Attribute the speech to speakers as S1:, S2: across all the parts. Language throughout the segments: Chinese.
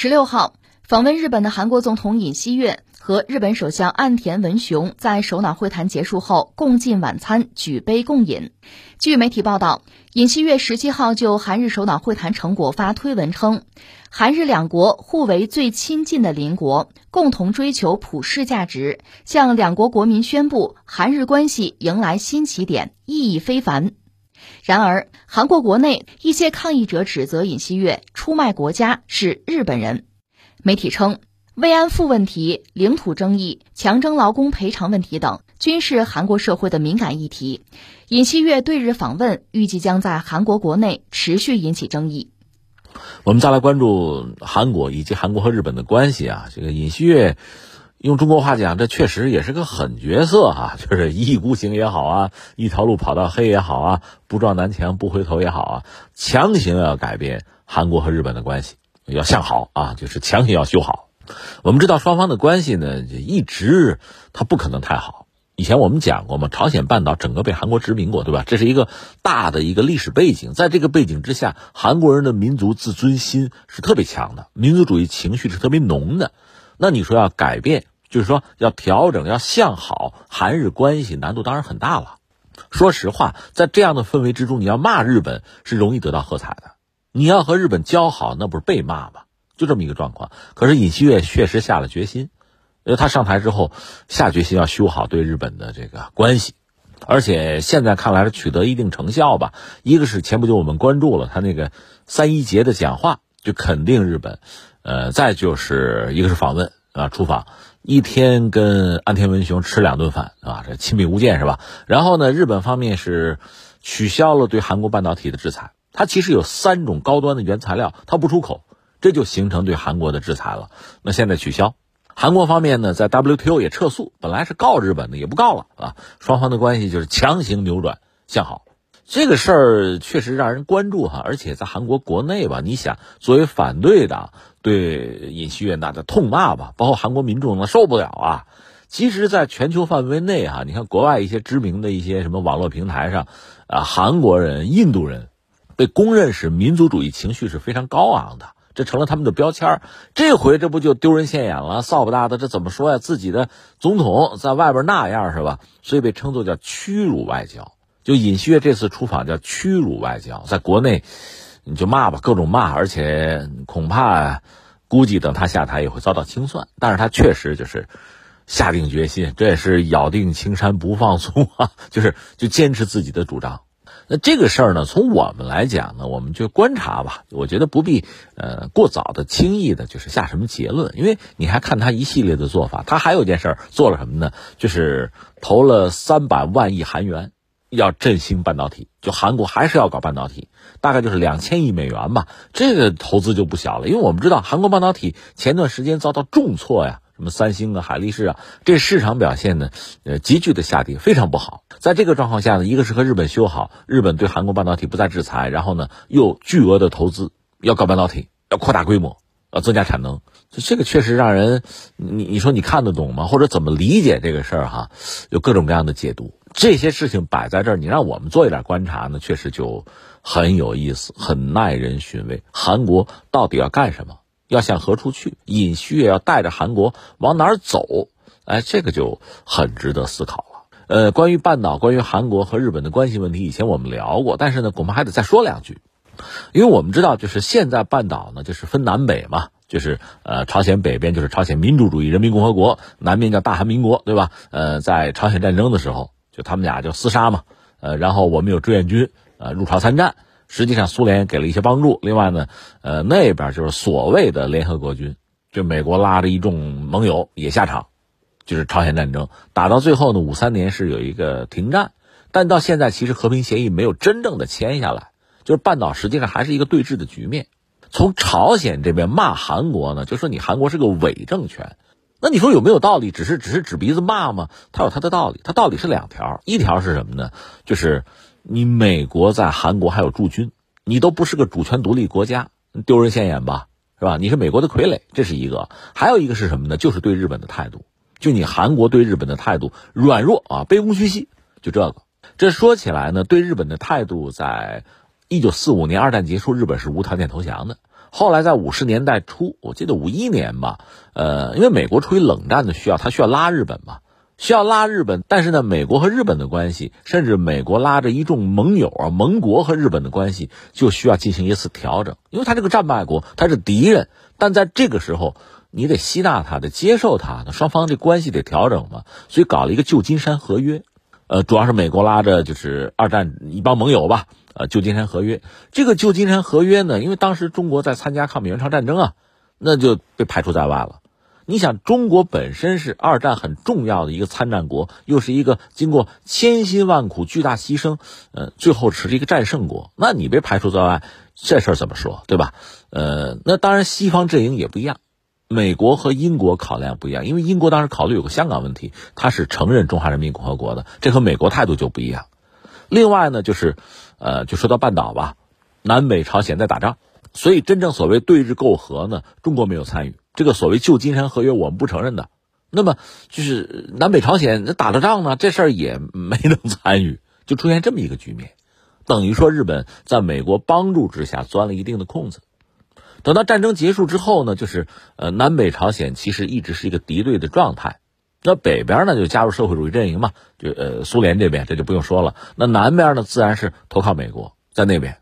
S1: 十六号，访问日本的韩国总统尹锡悦和日本首相岸田文雄在首脑会谈结束后共进晚餐，举杯共饮。据媒体报道，尹锡悦十七号就韩日首脑会谈成果发推文称，韩日两国互为最亲近的邻国，共同追求普世价值，向两国国民宣布韩日关系迎来新起点，意义非凡。然而，韩国国内一些抗议者指责尹锡悦出卖国家，是日本人。媒体称，慰安妇问题、领土争议、强征劳工赔偿问题等，均是韩国社会的敏感议题。尹锡悦对日访问，预计将在韩国国内持续引起争议。
S2: 我们再来关注韩国以及韩国和日本的关系啊，这个尹锡悦。用中国话讲，这确实也是个狠角色哈，就是一意孤行也好啊，一条路跑到黑也好啊，不撞南墙不回头也好啊，强行要改变韩国和日本的关系，要向好啊，就是强行要修好。我们知道双方的关系呢，一直它不可能太好。以前我们讲过嘛，朝鲜半岛整个被韩国殖民过，对吧？这是一个大的一个历史背景，在这个背景之下，韩国人的民族自尊心是特别强的，民族主义情绪是特别浓的。那你说要改变，就是说要调整，要向好韩日关系，难度当然很大了。说实话，在这样的氛围之中，你要骂日本是容易得到喝彩的。你要和日本交好，那不是被骂吗？就这么一个状况。可是尹锡悦确实下了决心，因为他上台之后下决心要修好对日本的这个关系，而且现在看来是取得一定成效吧。一个是前不久我们关注了他那个三一节的讲话，就肯定日本。呃，再就是一个是访问啊，出访一天跟安田文雄吃两顿饭啊，这亲密无间是吧？然后呢，日本方面是取消了对韩国半导体的制裁，它其实有三种高端的原材料，它不出口，这就形成对韩国的制裁了。那现在取消，韩国方面呢，在 WTO 也撤诉，本来是告日本的，也不告了啊，双方的关系就是强行扭转向好。这个事儿确实让人关注哈，而且在韩国国内吧，你想作为反对党对尹锡悦那的痛骂吧，包括韩国民众那受不了啊。其实，在全球范围内哈，你看国外一些知名的一些什么网络平台上，啊，韩国人、印度人被公认是民族主义情绪是非常高昂的，这成了他们的标签这回这不就丢人现眼了？扫把大的，这怎么说呀？自己的总统在外边那样是吧？所以被称作叫屈辱外交。就尹锡悦这次出访叫屈辱外交，在国内你就骂吧，各种骂，而且恐怕估计等他下台也会遭到清算。但是他确实就是下定决心，这也是咬定青山不放松啊，就是就坚持自己的主张。那这个事儿呢，从我们来讲呢，我们就观察吧。我觉得不必呃过早的轻易的就是下什么结论，因为你还看他一系列的做法，他还有一件事儿做了什么呢？就是投了三百万亿韩元。要振兴半导体，就韩国还是要搞半导体，大概就是两千亿美元吧。这个投资就不小了，因为我们知道韩国半导体前段时间遭到重挫呀，什么三星啊、海力士啊，这市场表现呢，呃，急剧的下跌，非常不好。在这个状况下呢，一个是和日本修好，日本对韩国半导体不再制裁，然后呢，又巨额的投资要搞半导体，要扩大规模，要增加产能，这个确实让人，你你说你看得懂吗？或者怎么理解这个事儿哈？有各种各样的解读。这些事情摆在这儿，你让我们做一点观察呢，确实就很有意思，很耐人寻味。韩国到底要干什么？要向何处去？尹锡悦要带着韩国往哪儿走？哎，这个就很值得思考了。呃，关于半岛，关于韩国和日本的关系问题，以前我们聊过，但是呢，恐怕还得再说两句，因为我们知道，就是现在半岛呢，就是分南北嘛，就是呃，朝鲜北边就是朝鲜民主主义人民共和国，南边叫大韩民国，对吧？呃，在朝鲜战争的时候。就他们俩就厮杀嘛，呃，然后我们有志愿军，呃，入朝参战。实际上，苏联给了一些帮助。另外呢，呃，那边就是所谓的联合国军，就美国拉着一众盟友也下场，就是朝鲜战争打到最后呢，五三年是有一个停战，但到现在其实和平协议没有真正的签下来，就是半岛实际上还是一个对峙的局面。从朝鲜这边骂韩国呢，就说你韩国是个伪政权。那你说有没有道理？只是只是指鼻子骂吗？他有他的道理，他道理是两条，一条是什么呢？就是你美国在韩国还有驻军，你都不是个主权独立国家，丢人现眼吧，是吧？你是美国的傀儡，这是一个。还有一个是什么呢？就是对日本的态度，就你韩国对日本的态度软弱啊，卑躬屈膝，就这个。这说起来呢，对日本的态度，在一九四五年二战结束，日本是无条件投降的。后来在五十年代初，我记得五一年吧，呃，因为美国出于冷战的需要，他需要拉日本嘛，需要拉日本，但是呢，美国和日本的关系，甚至美国拉着一众盟友啊、盟国和日本的关系，就需要进行一次调整，因为他这个战败国，他是敌人，但在这个时候，你得吸纳他，得接受他，那双方这关系得调整嘛，所以搞了一个旧金山合约。呃，主要是美国拉着就是二战一帮盟友吧，呃，旧金山合约。这个旧金山合约呢，因为当时中国在参加抗美援朝战争啊，那就被排除在外了。你想，中国本身是二战很重要的一个参战国，又是一个经过千辛万苦、巨大牺牲，呃，最后是一个战胜国，那你被排除在外，这事儿怎么说，对吧？呃，那当然，西方阵营也不一样。美国和英国考量不一样，因为英国当时考虑有个香港问题，它是承认中华人民共和国的，这和美国态度就不一样。另外呢，就是，呃，就说到半岛吧，南北朝鲜在打仗，所以真正所谓对日媾和呢，中国没有参与。这个所谓旧金山合约，我们不承认的。那么就是南北朝鲜打了仗呢，这事儿也没能参与，就出现这么一个局面，等于说日本在美国帮助之下钻了一定的空子。等到战争结束之后呢，就是呃，南北朝鲜其实一直是一个敌对的状态。那北边呢就加入社会主义阵营嘛，就呃苏联这边这就不用说了。那南边呢自然是投靠美国，在那边，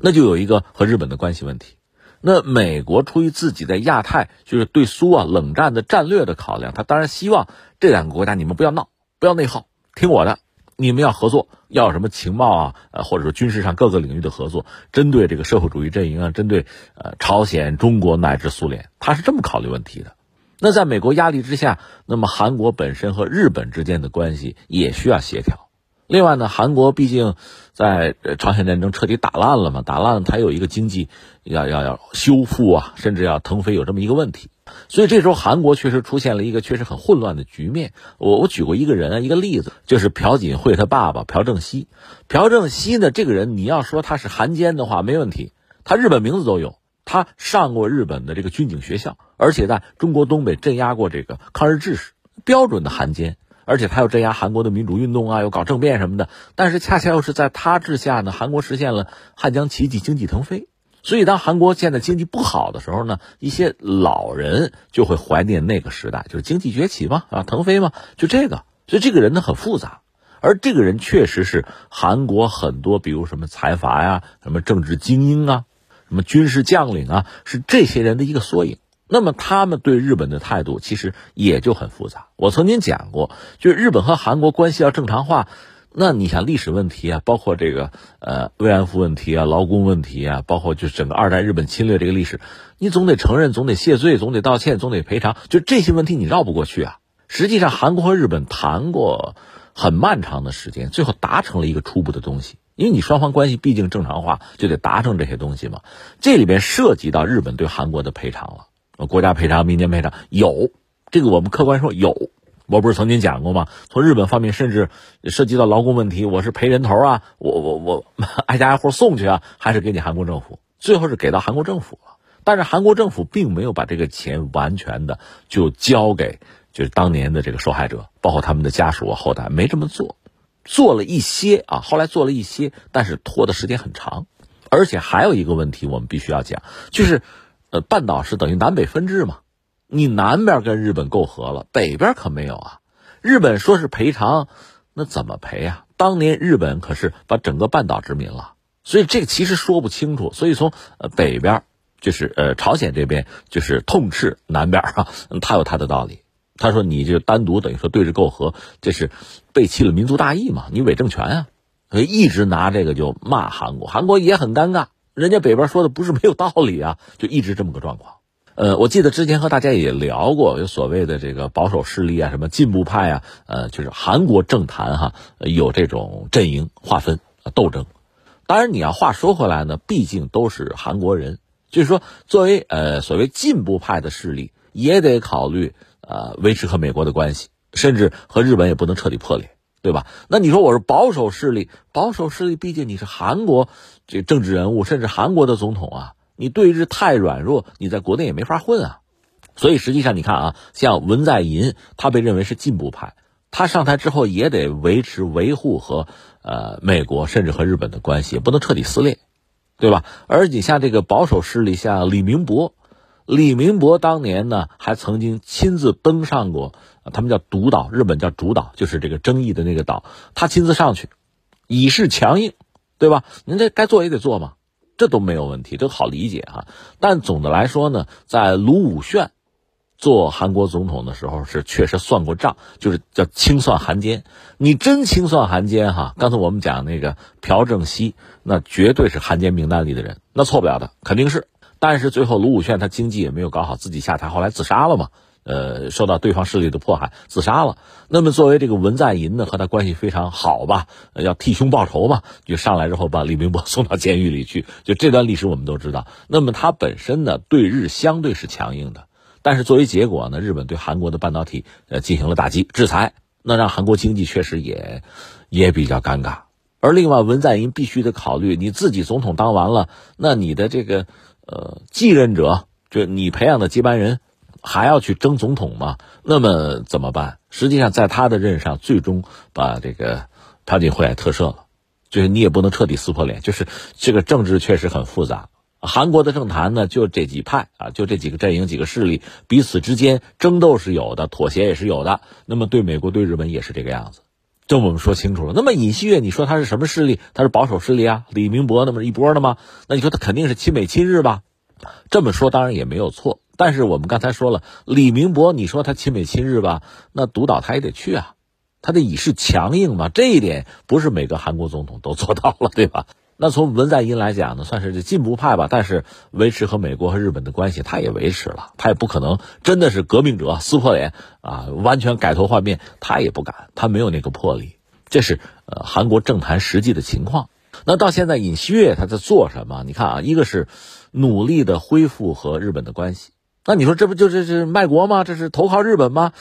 S2: 那就有一个和日本的关系问题。那美国出于自己在亚太就是对苏啊冷战的战略的考量，他当然希望这两个国家你们不要闹，不要内耗，听我的。你们要合作，要什么情报啊？呃，或者说军事上各个领域的合作，针对这个社会主义阵营啊，针对呃朝鲜、中国乃至苏联，他是这么考虑问题的。那在美国压力之下，那么韩国本身和日本之间的关系也需要协调。另外呢，韩国毕竟在朝鲜战争彻底打烂了嘛，打烂了，它有一个经济要要要修复啊，甚至要腾飞，有这么一个问题。所以这时候韩国确实出现了一个确实很混乱的局面。我我举过一个人一个例子，就是朴槿惠他爸爸朴正熙。朴正熙呢，这个人你要说他是韩奸的话没问题，他日本名字都有，他上过日本的这个军警学校，而且在中国东北镇压过这个抗日志士，标准的汉奸。而且他又镇压韩国的民主运动啊，又搞政变什么的。但是恰恰又是在他治下呢，韩国实现了汉江奇迹，经济腾飞。所以当韩国现在经济不好的时候呢，一些老人就会怀念那个时代，就是经济崛起嘛，啊，腾飞嘛，就这个。所以这个人呢很复杂，而这个人确实是韩国很多，比如什么财阀呀，什么政治精英啊，什么军事将领啊，是这些人的一个缩影。那么他们对日本的态度其实也就很复杂。我曾经讲过，就是日本和韩国关系要正常化，那你想历史问题啊，包括这个呃慰安妇问题啊、劳工问题啊，包括就整个二战日本侵略这个历史，你总得承认，总得谢罪，总得道歉，总得赔偿，就这些问题你绕不过去啊。实际上，韩国和日本谈过很漫长的时间，最后达成了一个初步的东西，因为你双方关系毕竟正常化，就得达成这些东西嘛。这里边涉及到日本对韩国的赔偿了。国家赔偿、民间赔偿有这个，我们客观说有。我不是曾经讲过吗？从日本方面，甚至涉及到劳工问题，我是赔人头啊，我我我挨家挨户送去啊，还是给你韩国政府？最后是给到韩国政府了。但是韩国政府并没有把这个钱完全的就交给就是当年的这个受害者，包括他们的家属后代，没这么做，做了一些啊，后来做了一些，但是拖的时间很长。而且还有一个问题，我们必须要讲，就是。呃，半岛是等于南北分治嘛？你南边跟日本媾和了，北边可没有啊。日本说是赔偿，那怎么赔啊？当年日本可是把整个半岛殖民了，所以这个其实说不清楚。所以从呃北边，就是呃朝鲜这边，就是痛斥南边啊，他有他的道理。他说你就单独等于说对着媾和，这是背弃了民族大义嘛？你伪政权啊，所以一直拿这个就骂韩国，韩国也很尴尬。人家北边说的不是没有道理啊，就一直这么个状况。呃，我记得之前和大家也聊过，有所谓的这个保守势力啊，什么进步派啊，呃，就是韩国政坛哈有这种阵营划分斗争。当然，你要话说回来呢，毕竟都是韩国人，就是说作为呃所谓进步派的势力，也得考虑呃维持和美国的关系，甚至和日本也不能彻底破裂。对吧？那你说我是保守势力，保守势力毕竟你是韩国这政治人物，甚至韩国的总统啊，你对日太软弱，你在国内也没法混啊。所以实际上你看啊，像文在寅，他被认为是进步派，他上台之后也得维持维护和呃美国甚至和日本的关系，不能彻底撕裂。对吧？而你像这个保守势力，像李明博，李明博当年呢还曾经亲自登上过，他们叫独岛，日本叫主岛，就是这个争议的那个岛，他亲自上去，以示强硬，对吧？您这该做也得做嘛，这都没有问题，这好理解哈。但总的来说呢，在卢武铉做韩国总统的时候，是确实算过账，就是叫清算韩奸。你真清算韩奸哈？刚才我们讲那个朴正熙，那绝对是韩奸名单里的人，那错不了的，肯定是。但是最后卢武铉他经济也没有搞好，自己下台，后来自杀了嘛？呃，受到对方势力的迫害，自杀了。那么作为这个文在寅呢，和他关系非常好吧？要替兄报仇嘛，就上来之后把李明博送到监狱里去。就这段历史我们都知道。那么他本身呢，对日相对是强硬的。但是作为结果呢，日本对韩国的半导体呃进行了打击制裁，那让韩国经济确实也也比较尴尬。而另外，文在寅必须得考虑，你自己总统当完了，那你的这个呃继任者，就你培养的接班人，还要去争总统吗？那么怎么办？实际上，在他的任上，最终把这个朴槿惠特赦了，就是你也不能彻底撕破脸，就是这个政治确实很复杂。韩国的政坛呢，就这几派啊，就这几个阵营、几个势力，彼此之间争斗是有的，妥协也是有的。那么对美国、对日本也是这个样子，这我们说清楚了。那么尹锡悦，你说他是什么势力？他是保守势力啊？李明博那么一波的吗？那你说他肯定是亲美亲日吧？这么说当然也没有错。但是我们刚才说了，李明博，你说他亲美亲日吧？那独岛他也得去啊，他得以示强硬嘛。这一点不是每个韩国总统都做到了，对吧？那从文在寅来讲呢，算是这进步派吧，但是维持和美国和日本的关系，他也维持了，他也不可能真的是革命者撕破脸啊，完全改头换面，他也不敢，他没有那个魄力。这是呃韩国政坛实际的情况。那到现在尹锡悦他在做什么？你看啊，一个是努力的恢复和日本的关系，那你说这不就是是卖国吗？这是投靠日本吗？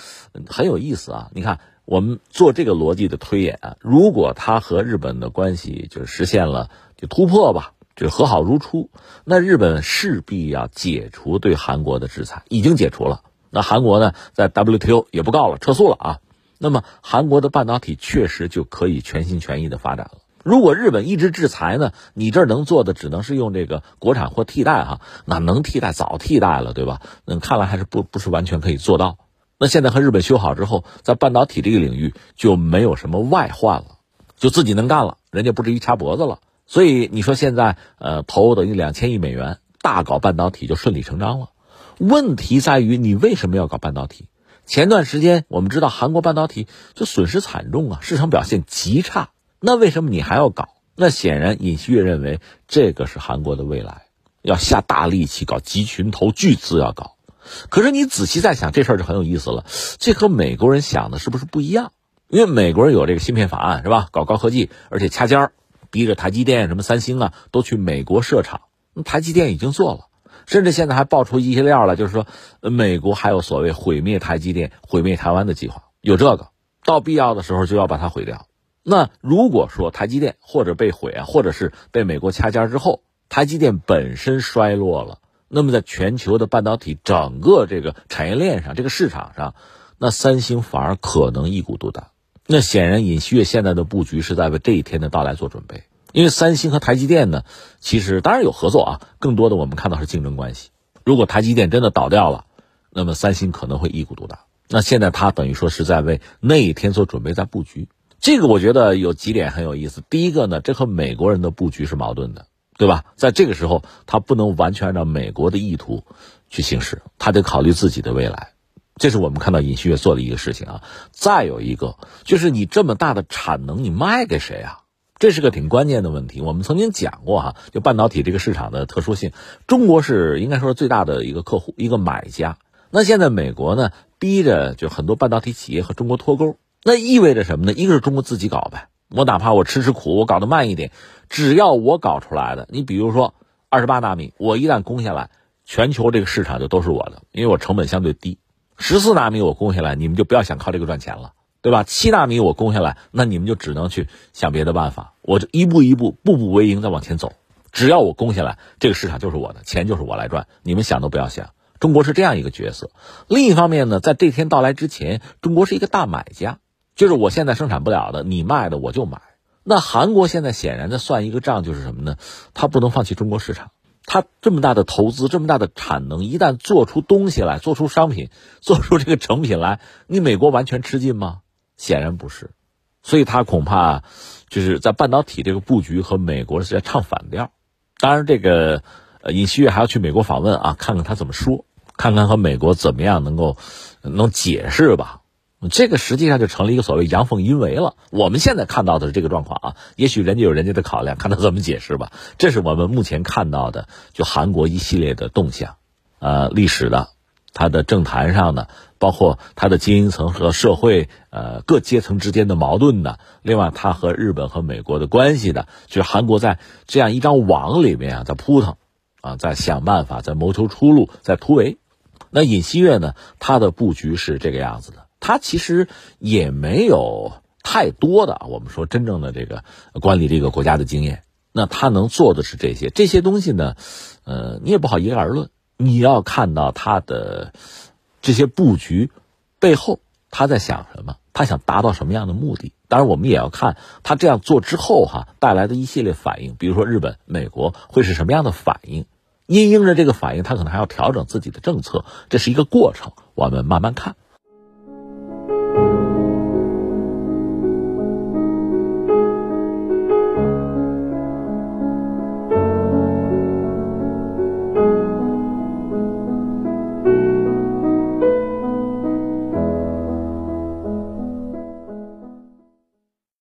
S2: 很有意思啊，你看。我们做这个逻辑的推演，如果他和日本的关系就实现了就突破吧，就和好如初，那日本势必要解除对韩国的制裁，已经解除了。那韩国呢，在 WTO 也不告了，撤诉了啊。那么韩国的半导体确实就可以全心全意的发展了。如果日本一直制裁呢，你这儿能做的只能是用这个国产货替代哈，那能替代早替代了，对吧？嗯，看来还是不不是完全可以做到。那现在和日本修好之后，在半导体这个领域就没有什么外患了，就自己能干了，人家不至于掐脖子了。所以你说现在呃投等于两千亿美元大搞半导体就顺理成章了。问题在于你为什么要搞半导体？前段时间我们知道韩国半导体就损失惨重啊，市场表现极差。那为什么你还要搞？那显然尹锡悦认为这个是韩国的未来，要下大力气搞集群投巨资要搞。可是你仔细再想，这事儿就很有意思了。这和美国人想的是不是不一样？因为美国人有这个芯片法案，是吧？搞高科技，而且掐尖儿，逼着台积电、什么三星啊，都去美国设厂。台积电已经做了，甚至现在还爆出一些料了，就是说，美国还有所谓毁灭台积电、毁灭台湾的计划，有这个，到必要的时候就要把它毁掉。那如果说台积电或者被毁啊，或者是被美国掐尖之后，台积电本身衰落了。那么，在全球的半导体整个这个产业链上，这个市场上，那三星反而可能一股独大。那显然，尹锡悦现在的布局是在为这一天的到来做准备。因为三星和台积电呢，其实当然有合作啊，更多的我们看到是竞争关系。如果台积电真的倒掉了，那么三星可能会一鼓独大。那现在他等于说是在为那一天做准备，在布局。这个我觉得有几点很有意思。第一个呢，这和美国人的布局是矛盾的。对吧？在这个时候，他不能完全按照美国的意图去行事，他得考虑自己的未来。这是我们看到尹锡悦做的一个事情啊。再有一个，就是你这么大的产能，你卖给谁啊？这是个挺关键的问题。我们曾经讲过哈，就半导体这个市场的特殊性，中国是应该说是最大的一个客户、一个买家。那现在美国呢，逼着就很多半导体企业和中国脱钩，那意味着什么呢？一个是中国自己搞呗。我哪怕我吃吃苦，我搞得慢一点，只要我搞出来的，你比如说二十八纳米，我一旦攻下来，全球这个市场就都是我的，因为我成本相对低。十四纳米我攻下来，你们就不要想靠这个赚钱了，对吧？七纳米我攻下来，那你们就只能去想别的办法。我就一步一步，步步为营，再往前走。只要我攻下来，这个市场就是我的，钱就是我来赚，你们想都不要想。中国是这样一个角色。另一方面呢，在这天到来之前，中国是一个大买家。就是我现在生产不了的，你卖的我就买。那韩国现在显然的算一个账，就是什么呢？它不能放弃中国市场。它这么大的投资，这么大的产能，一旦做出东西来，做出商品，做出这个成品来，你美国完全吃尽吗？显然不是。所以它恐怕就是在半导体这个布局和美国是在唱反调。当然，这个呃尹锡悦还要去美国访问啊，看看他怎么说，看看和美国怎么样能够能解释吧。这个实际上就成了一个所谓阳奉阴违了。我们现在看到的是这个状况啊，也许人家有人家的考量，看他怎么解释吧。这是我们目前看到的，就韩国一系列的动向，呃，历史的，它的政坛上的，包括它的精英层和社会呃各阶层之间的矛盾的，另外它和日本和美国的关系的，就是韩国在这样一张网里面啊，在扑腾，啊，在想办法，在谋求出路，在突围。那尹锡悦呢，他的布局是这个样子的。他其实也没有太多的，我们说真正的这个管理这个国家的经验。那他能做的是这些，这些东西呢，呃，你也不好一概而论。你要看到他的这些布局背后，他在想什么，他想达到什么样的目的。当然，我们也要看他这样做之后哈带来的一系列反应，比如说日本、美国会是什么样的反应。因应着这个反应，他可能还要调整自己的政策，这是一个过程，我们慢慢看。